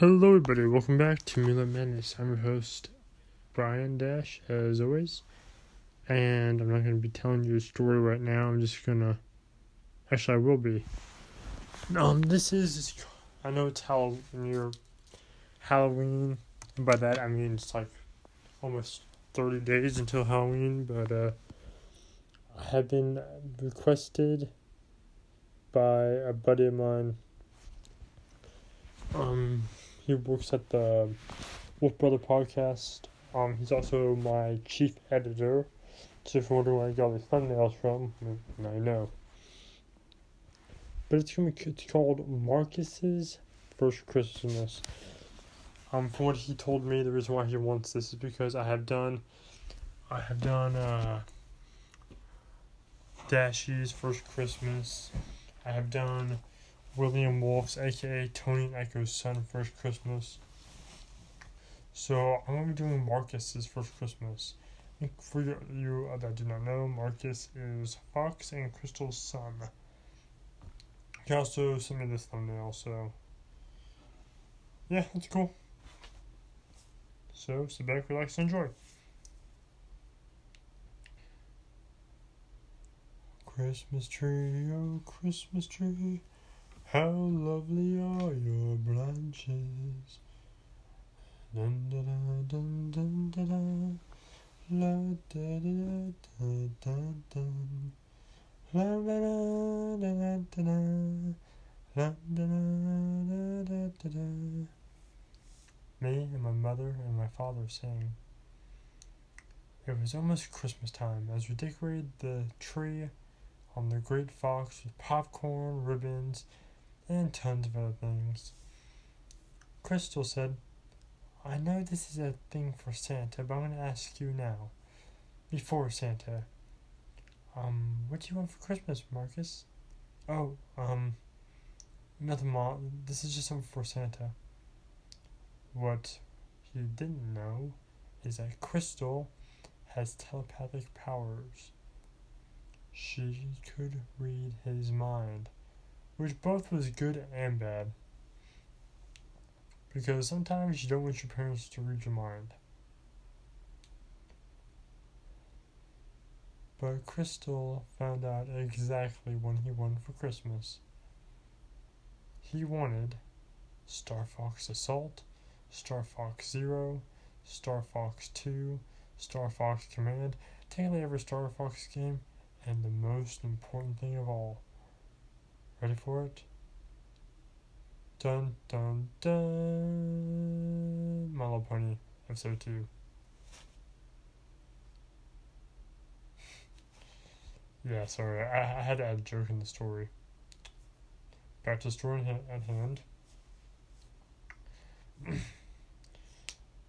Hello, everybody. Welcome back to Mila Madness. I'm your host, Brian Dash, as always. And I'm not going to be telling you a story right now. I'm just going to. Actually, I will be. Um, this is. I know it's Halloween. Near Halloween. And by that, I mean it's like almost 30 days until Halloween, but, uh. I have been requested by a buddy of mine. Um, he works at the Wolf Brother podcast. Um, he's also my chief editor. So if you're wondering where I got these thumbnails from, I know. But it's gonna be, it's called Marcus's First Christmas. Um, from what he told me, the reason why he wants this is because I have done, I have done uh, First Christmas. I have done William Wolf's, aka Tony Echo's son, First Christmas. So I'm gonna be doing Marcus's First Christmas. And for you uh, that do not know, Marcus is Fox and Crystal's son. He also sent me this thumbnail, so yeah, that's cool. So sit back, relax, and enjoy. Christmas tree, oh Christmas tree. How lovely are your branches. Dun da da dun dun da da. La da da da da da La da da da da da. La da da da da da. Me and my mother and my father sang. It was almost Christmas time as we decorated the tree on the Great Fox with popcorn, ribbons, and tons of other things. Crystal said, I know this is a thing for Santa, but I'm going to ask you now. Before Santa. Um, what do you want for Christmas, Marcus? Oh, um, nothing, Mom. This is just something for Santa. What you didn't know is that Crystal has telepathic powers. She could read his mind which both was good and bad. Because sometimes you don't want your parents to read your mind. But Crystal found out exactly what he wanted for Christmas. He wanted Star Fox Assault, Star Fox Zero, Star Fox 2, Star Fox Command, technically every Star Fox game, and the most important thing of all, Ready for it? Dun dun dun. My Little Pony, episode 2. yeah, sorry, I, I had to add a joke in the story. Back to the story at hand.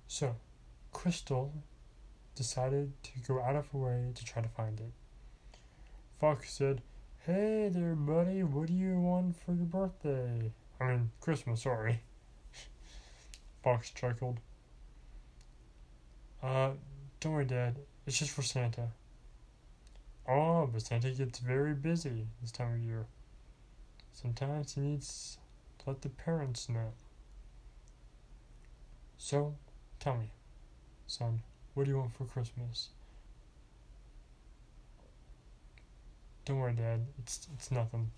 so, Crystal decided to go out of her way to try to find it. Fox said, Hey there, buddy. What do you want for your birthday? I mean, Christmas, sorry. Fox chuckled. Uh, don't worry, Dad. It's just for Santa. Oh, but Santa gets very busy this time of year. Sometimes he needs to let the parents know. So, tell me, son, what do you want for Christmas? Don't worry, Dad. It's it's nothing.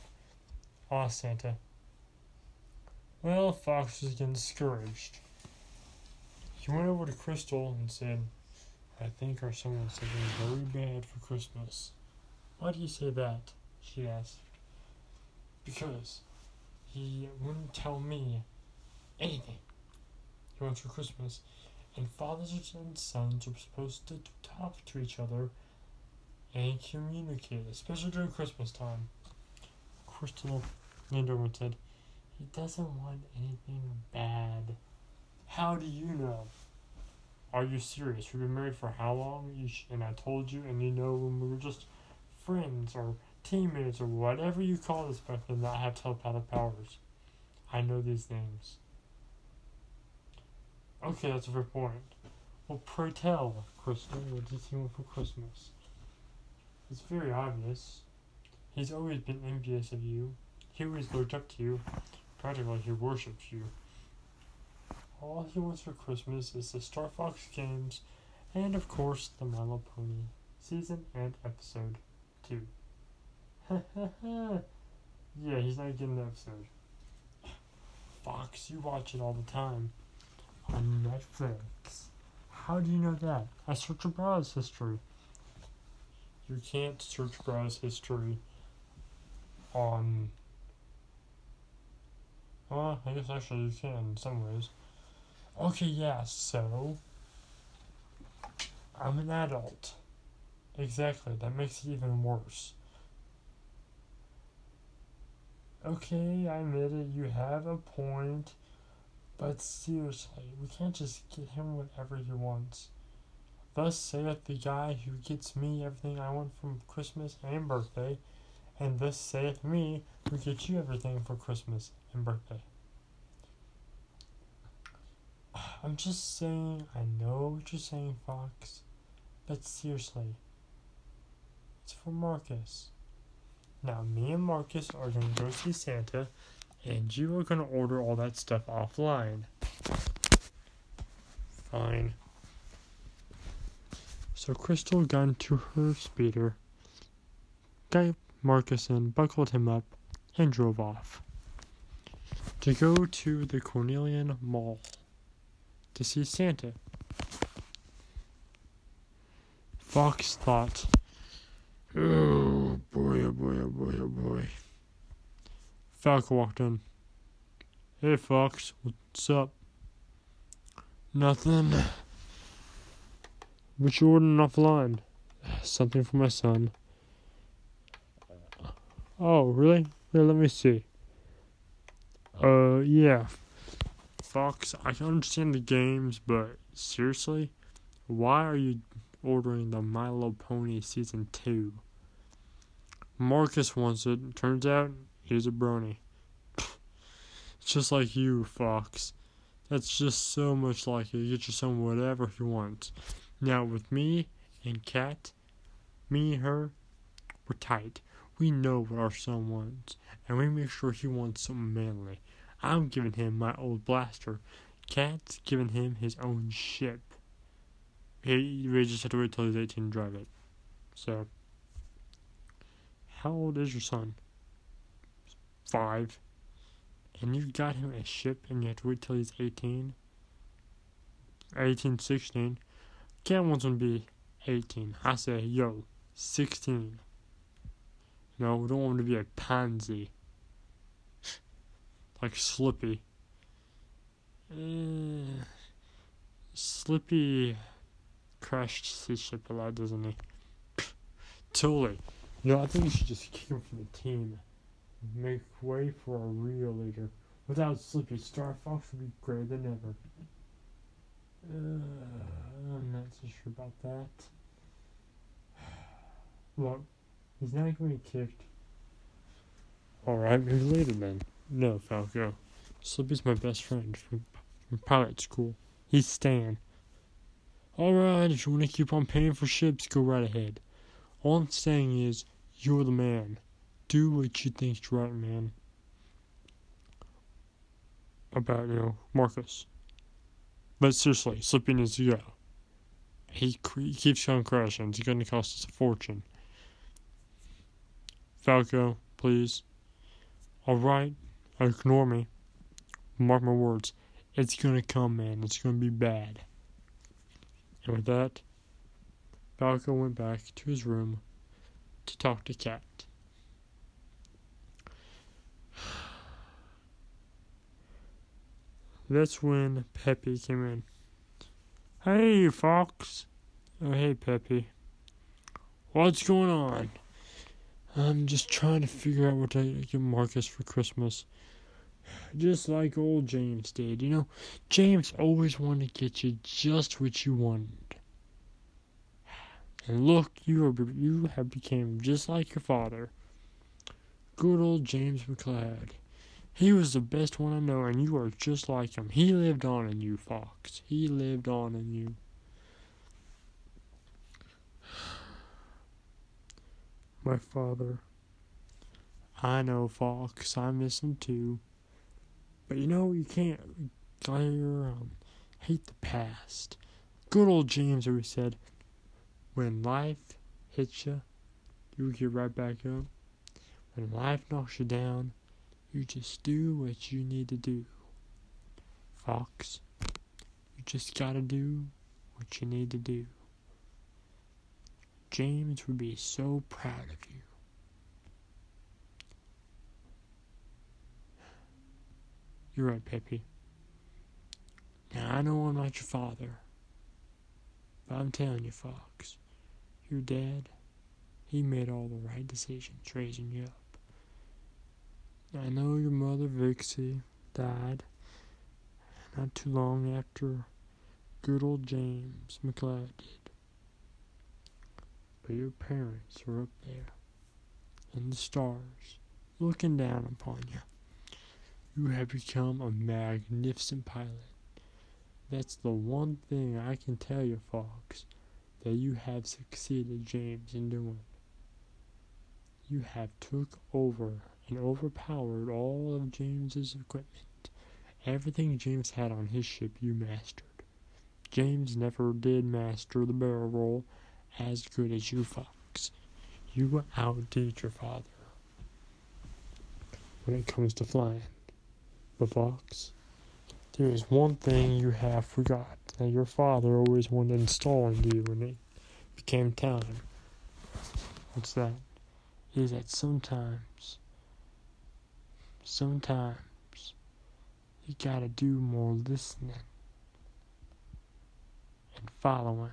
Aw, Santa. Well, Fox was getting discouraged. He went over to Crystal and said, I think our son wants something very bad for Christmas. Why do you say that? she asked. Because he wouldn't tell me anything he wants for Christmas, and fathers and sons are supposed to talk to each other and communicate, especially during Christmas time. Crystal leaned said, He doesn't want anything bad. How do you know? Are you serious? We've been married for how long? You and I told you, and you know when we were just friends or teammates or whatever you call this back then that have telepathic powers. I know these names. Okay, that's a fair point. Well, pray tell, Crystal, what does he want for Christmas? It's very obvious. He's always been envious of you. He always looked up to you. Practically, he worships you. all he wants for Christmas is the Star Fox games and, of course, the My Little Pony season and episode 2. yeah, he's not getting the episode. Fox, you watch it all the time on Netflix. How do you know that? I search your browse history. You can't search browse history on. Well, I guess actually you can in some ways. Okay, yeah, so. I'm an adult. Exactly, that makes it even worse. Okay, I admit it, you have a point. But seriously, we can't just get him whatever he wants. Thus saith the guy who gets me everything I want from Christmas and birthday, and thus saith me who gets you everything for Christmas and birthday. I'm just saying, I know what you're saying, Fox, but seriously, it's for Marcus. Now, me and Marcus are gonna go see Santa, and you are gonna order all that stuff offline. Fine. So Crystal got into her speeder, Guy Marcus in, buckled him up, and drove off to go to the Cornerian Mall to see Santa. Fox thought, oh boy, oh boy, oh boy, oh boy. Falco walked in. Hey Fox, what's up? Nothing. What you ordering offline? Something for my son. Oh, really? Yeah, let me see. Uh, yeah. Fox, I can understand the games, but seriously? Why are you ordering the My Little Pony Season 2? Marcus wants it. Turns out he's a brony. just like you, Fox. That's just so much like you get your son whatever he wants. Now with me and Katt, me and her, we're tight. We know what our son wants, and we make sure he wants something manly. I'm giving him my old blaster. Katt's giving him his own ship. He, we just have to wait till he's 18 to drive it. So, how old is your son? Five. And you've got him a ship and you have to wait till he's 18? 18, 16. Wants him to be 18. I say, yo, 16. No, we don't want to be a pansy like Slippy. Uh, Slippy crashed his ship a lot, doesn't he? totally. No, I think you should just kick him from the team. Make way for a real leader. Without Slippy, Star Fox would be greater than ever. Uh, I'm not so sure about that. Look, he's not be kicked. Alright, maybe later then. No, Falco. Slippy's my best friend from, from pilot school. He's Stan. Alright, if you want to keep on paying for ships, go right ahead. All I'm saying is, you're the man. Do what you think's right, man. About, you know, Marcus. But seriously, Slippy needs to go. He, keeps on crashing. It's going to cost us a fortune. Falco, please. Alright, Ignore me. Mark my words. It's gonna come, man. It's gonna be bad. And with that, Falco went back to his room to talk to Katt. That's when Peppy came in. Hey, Fox. Oh, hey, Peppy. What's going on? I'm just trying to figure out what to get Marcus for Christmas just like old James did. You know, James always wanted to get you just what you wanted. And look, you are you have become just like your father. Good old James McCloud. He was the best one I know, and you are just like him. He lived on in you, Fox. He lived on in you. My father. I know, Fox. I miss him too. But you know, you can't glare um, hate the past. Good old James always said, when life hits you, you get right back up. When life knocks you down, you just do what you need to do. Fox, you just gotta do what you need to do. James would be so proud of you. You're right, Peppy. Now, I know I'm not your father, but I'm telling you, Fox, your dad, he made all the right decisions raising you up. I know your mother, Vixy, died not too long after good old James McCloud did. But your parents are up there in the stars looking down upon you. You have become a magnificent pilot. That's the one thing I can tell you, Fox, that you have succeeded, James, in doing. You have took over and overpowered all of James's equipment. Everything James had on his ship you mastered. James never did master the barrel roll as good as you, Fox. You outdid your father when it comes to flying. But Fox, there is one thing you have forgot that your father always wanted to install into you when it became time. What's that? Is that sometimes sometimes you gotta do more listening and following.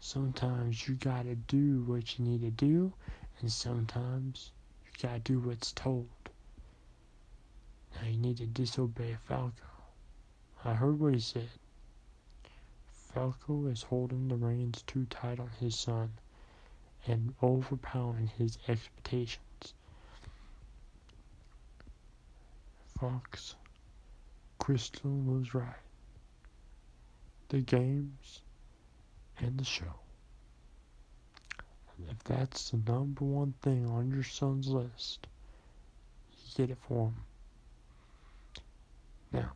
Sometimes you gotta do what you need to do, and sometimes you gotta do what's told. Now you need to disobey Falco. I heard what he said. Falco is holding the reins too tight on his son and overpowering his expectations. Fox, Crystal was right. The games and the show. If that's the number one thing on your son's list, you get it for him. Now,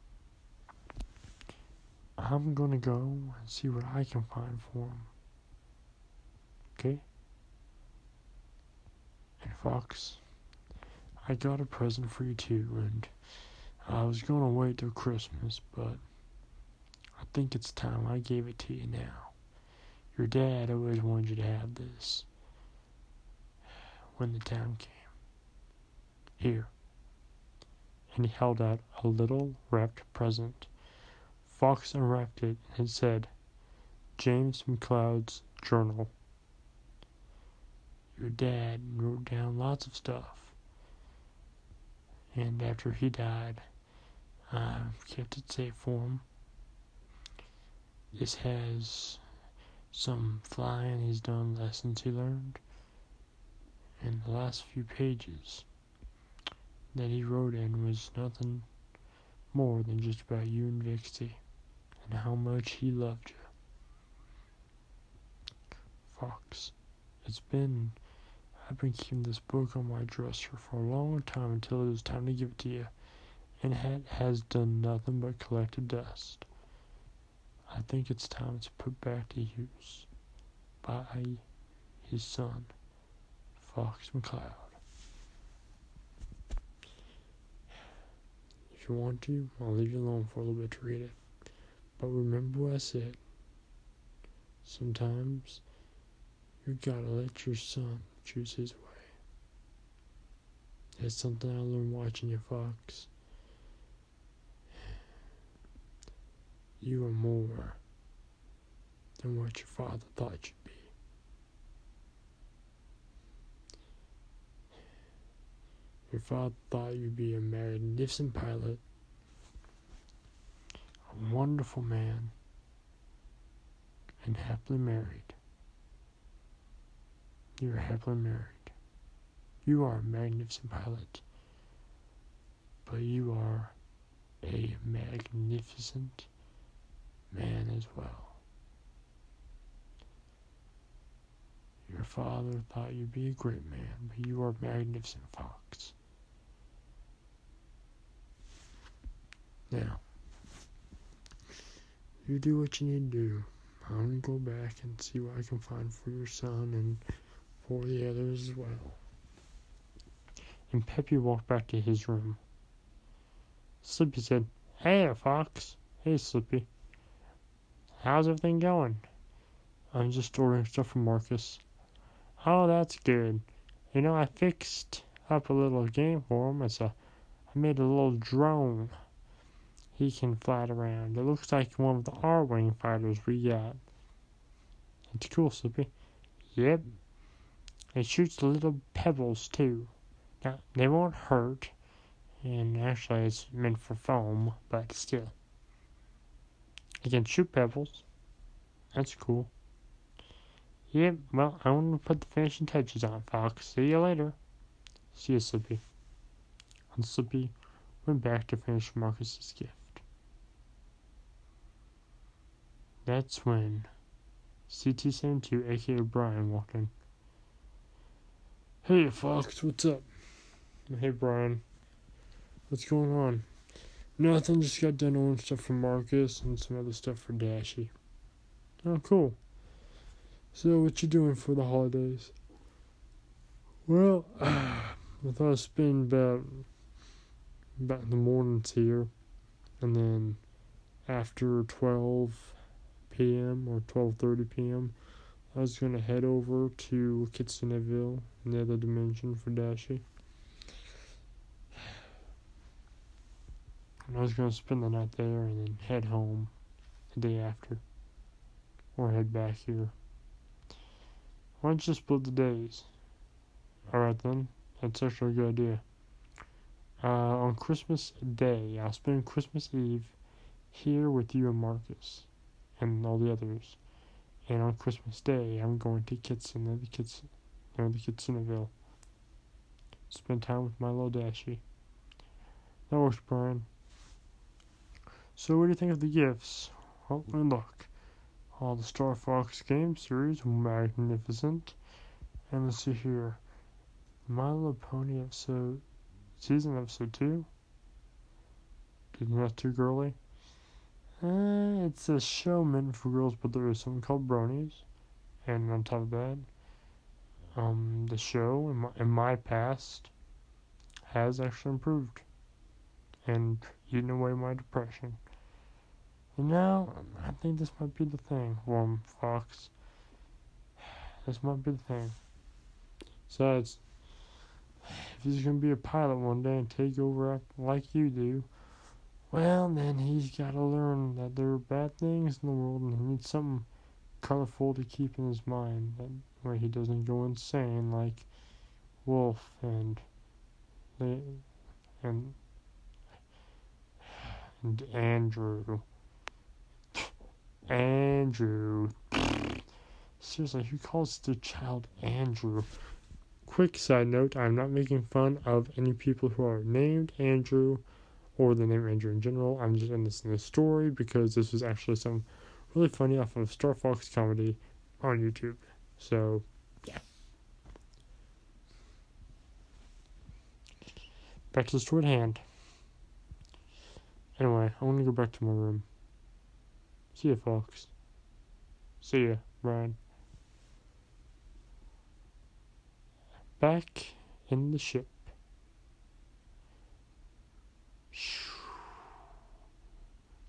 I'm gonna go and see what I can find for him. Okay? And Fox, I got a present for you too, and I was gonna wait till Christmas, but I think it's time I gave it to you now. Your dad always wanted you to have this when the time came. Here. And he held out a little wrapped present. Fox unwrapped it and it said, James McCloud's Journal. Your dad wrote down lots of stuff. And after he died, I kept it safe for him. This has some flying he's done, lessons he learned, and the last few pages that he wrote in was nothing more than just about you and Vixy and how much he loved you. Fox, it's been I've been keeping this book on my dresser for a long time until it was time to give it to you and it has done nothing but collected dust. I think it's time to put back to use by his son, Fox McCloud. If you want to, I'll leave you alone for a little bit to read it. But remember what I said. Sometimes you gotta let your son choose his way. That's something I learned watching you, Fox. You are more than what your father thought you'd be. Your father thought you'd be a magnificent pilot, a wonderful man, and happily married. You're happily married. You are a magnificent pilot, but you are a magnificent man as well. Your father thought you'd be a great man, but you are a magnificent fox. Now, you do what you need to do. I'm gonna go back and see what I can find for your son and for the others as well. And Peppy walked back to his room. Slippy said, Hey, Fox. Hey, Slippy. How's everything going? I'm just ordering stuff from Marcus. Oh, that's good. You know, I fixed up a little game for him. It's a, I made a little drone. He can fly it around. It looks like one of the Arwing fighters we got. It's cool, Slippy. Yep. It shoots little pebbles too. Now, they won't hurt, and actually it's meant for foam, but still. It can shoot pebbles. That's cool. Yep, well, I want to put the finishing touches on, Fox. See you later. See you, Slippy. And Slippy went back to finish Marcus's gift. That's when CT72, aka Brian, walked in. Hey, Fox, what's up? Hey, Brian. What's going on? Nothing, just got done ordering stuff for Marcus and some other stuff for Dashy. Oh, cool. So, what you doing for the holidays? Well, I thought I'd spend about about the mornings here, and then after twelve p.m. or twelve thirty p.m., I was gonna head over to Kitsoneville, the other dimension for Dashy. And I was gonna spend the night there and then head home the day after, or head back here. Why don't you split the days? Alright then, that's actually a good idea. Uh, on Christmas Day, I'll spend Christmas Eve here with you and Marcus and all the others. And on Christmas Day, I'm going to Kitson, the Kitson, no, the Kitsonville. Spend time with my little Dashy. That works, Brian. So, what do you think of the gifts? Well, and look. All the Star Fox game series, magnificent. And let's see here. My Little Pony episode, season episode 2. Isn't that too girly? Uh, it's a show meant for girls, but there is something called Bronies. And on top of that, um, the show in my, in my past has actually improved and eaten away my depression. And now, I think this might be the thing, Warm Fox. This might be the thing. Besides, if he's gonna be a pilot one day and take over like you do, well, then he's gotta learn that there are bad things in the world and he needs something colorful to keep in his mind. That way he doesn't go insane like Wolf and and and Andrew. Andrew. Seriously, who calls the child Andrew? Quick side note, I'm not making fun of any people who are named Andrew or the name Andrew in general. I'm just in this in the story because this was actually some really funny off of Star Fox comedy on YouTube. So, yeah. Back to the story at hand. Anyway, I want to go back to my room. See ya, Fox. See ya, Brian. Back in the ship.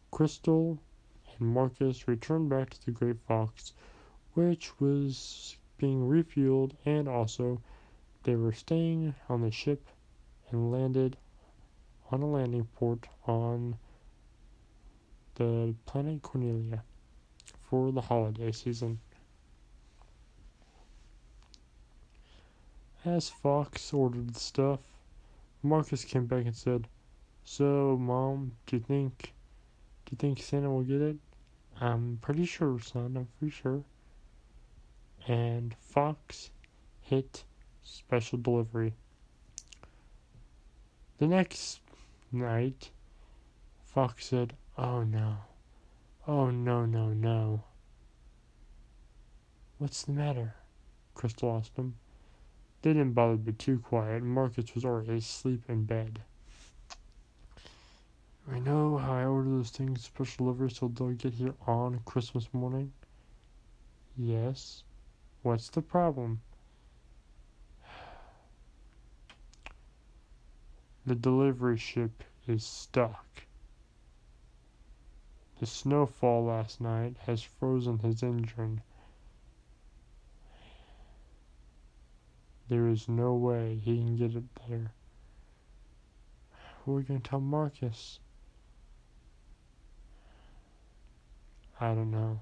Crystal and Marcus returned back to the Great Fox, which was being refueled, and also they were staying on the ship and landed on a landing port on the planet Corneria for the holiday season. As Fox ordered the stuff, Marcus came back and said, "So, Mom, do you think, do you think Santa will get it?" "I'm pretty sure, son. I'm pretty sure." And Fox hit special delivery. The next night, Fox said, Oh no. Oh no, no, no. What's the matter? Crystal asked him. They didn't bother to be too quiet. Marcus was already asleep in bed. I know how I order those things special delivery so they'll get here on Christmas morning. Yes. What's the problem? The delivery ship is stuck. The snowfall last night has frozen his engine. There is no way he can get it there. Who are we going to tell Marcus? I don't know.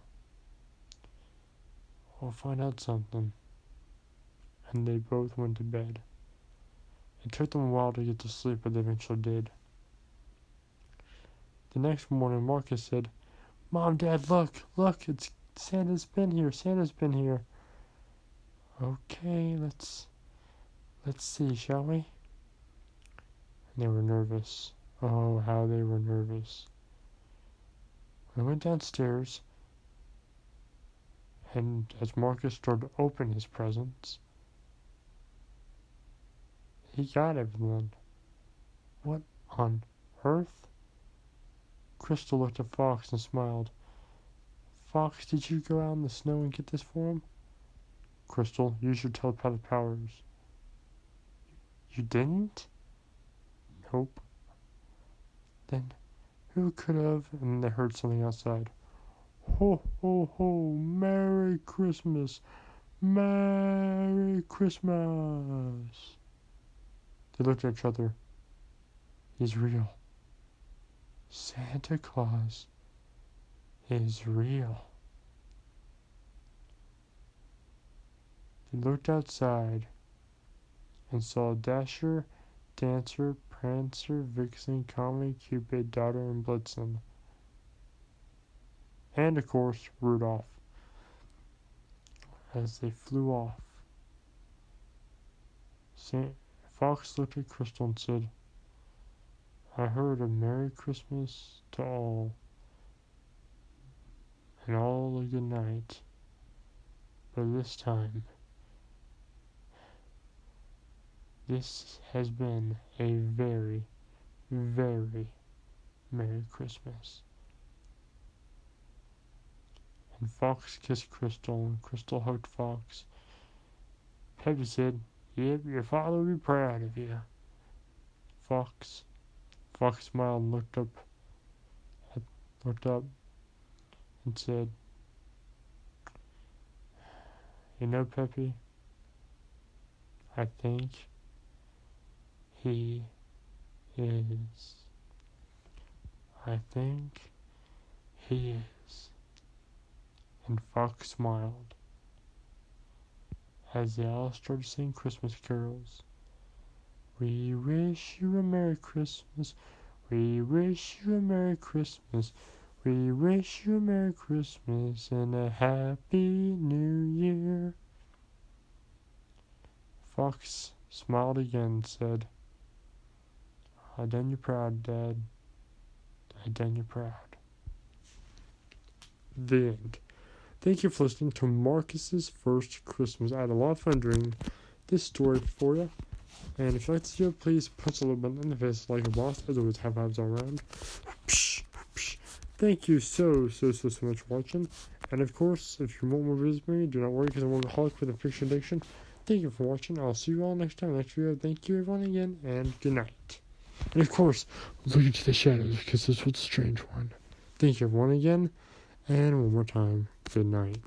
We'll find out something. And they both went to bed. It took them a while to get to sleep, but they eventually did. The next morning, Marcus said, Mom, Dad, look, look, it's Santa's been here, Santa's been here. Okay, let's, let's see, shall we? And they were nervous. Oh, how they were nervous. I went downstairs, and as Marcus started to open his presents, he got everything. What on earth? Crystal looked at Fox and smiled. Fox, did you go out in the snow and get this for him? Crystal, use your telepathic powers. You didn't? Nope. Then who could have? And they heard something outside. Ho, ho, ho, Merry Christmas! Merry Christmas! They looked at each other. He's real. Santa Claus is real. They looked outside and saw Dasher, Dancer, Prancer, Vixen, Comet, Cupid, Daughter, and Blitzen. And of course, Rudolph. As they flew off. Saint Fox looked at Crystal and said, I heard a Merry Christmas to all, and all a good night, but this time, this has been a very, very Merry Christmas. And Fox kissed Crystal, and Crystal hugged Fox. Peppy said, Yep, your father will be proud of you. Fox. Fox smiled and looked up looked up and said, You know, Peppy, I think he is. I think he is. And Fox smiled as they all started singing Christmas carols. We wish you a Merry Christmas. We wish you a Merry Christmas. We wish you a Merry Christmas and a Happy New Year. Fox smiled again and said, I done you proud, Dad. I done you proud. The end. Thank you for listening to Marcus's First Christmas. I had a lot of fun doing this story for you. And if you like this video, please punch a little button in the face like a boss. As always, have vibes all around. Thank you so, so, so, so much for watching. And of course, if you want more videos from me, do not worry because I'm a workaholic with a fiction addiction. Thank you for watching. I'll see you all next time. Next video. Thank you everyone again, and good night. And of course, look into the shadows because this was a strange one. Thank you everyone again. And one more time, good night.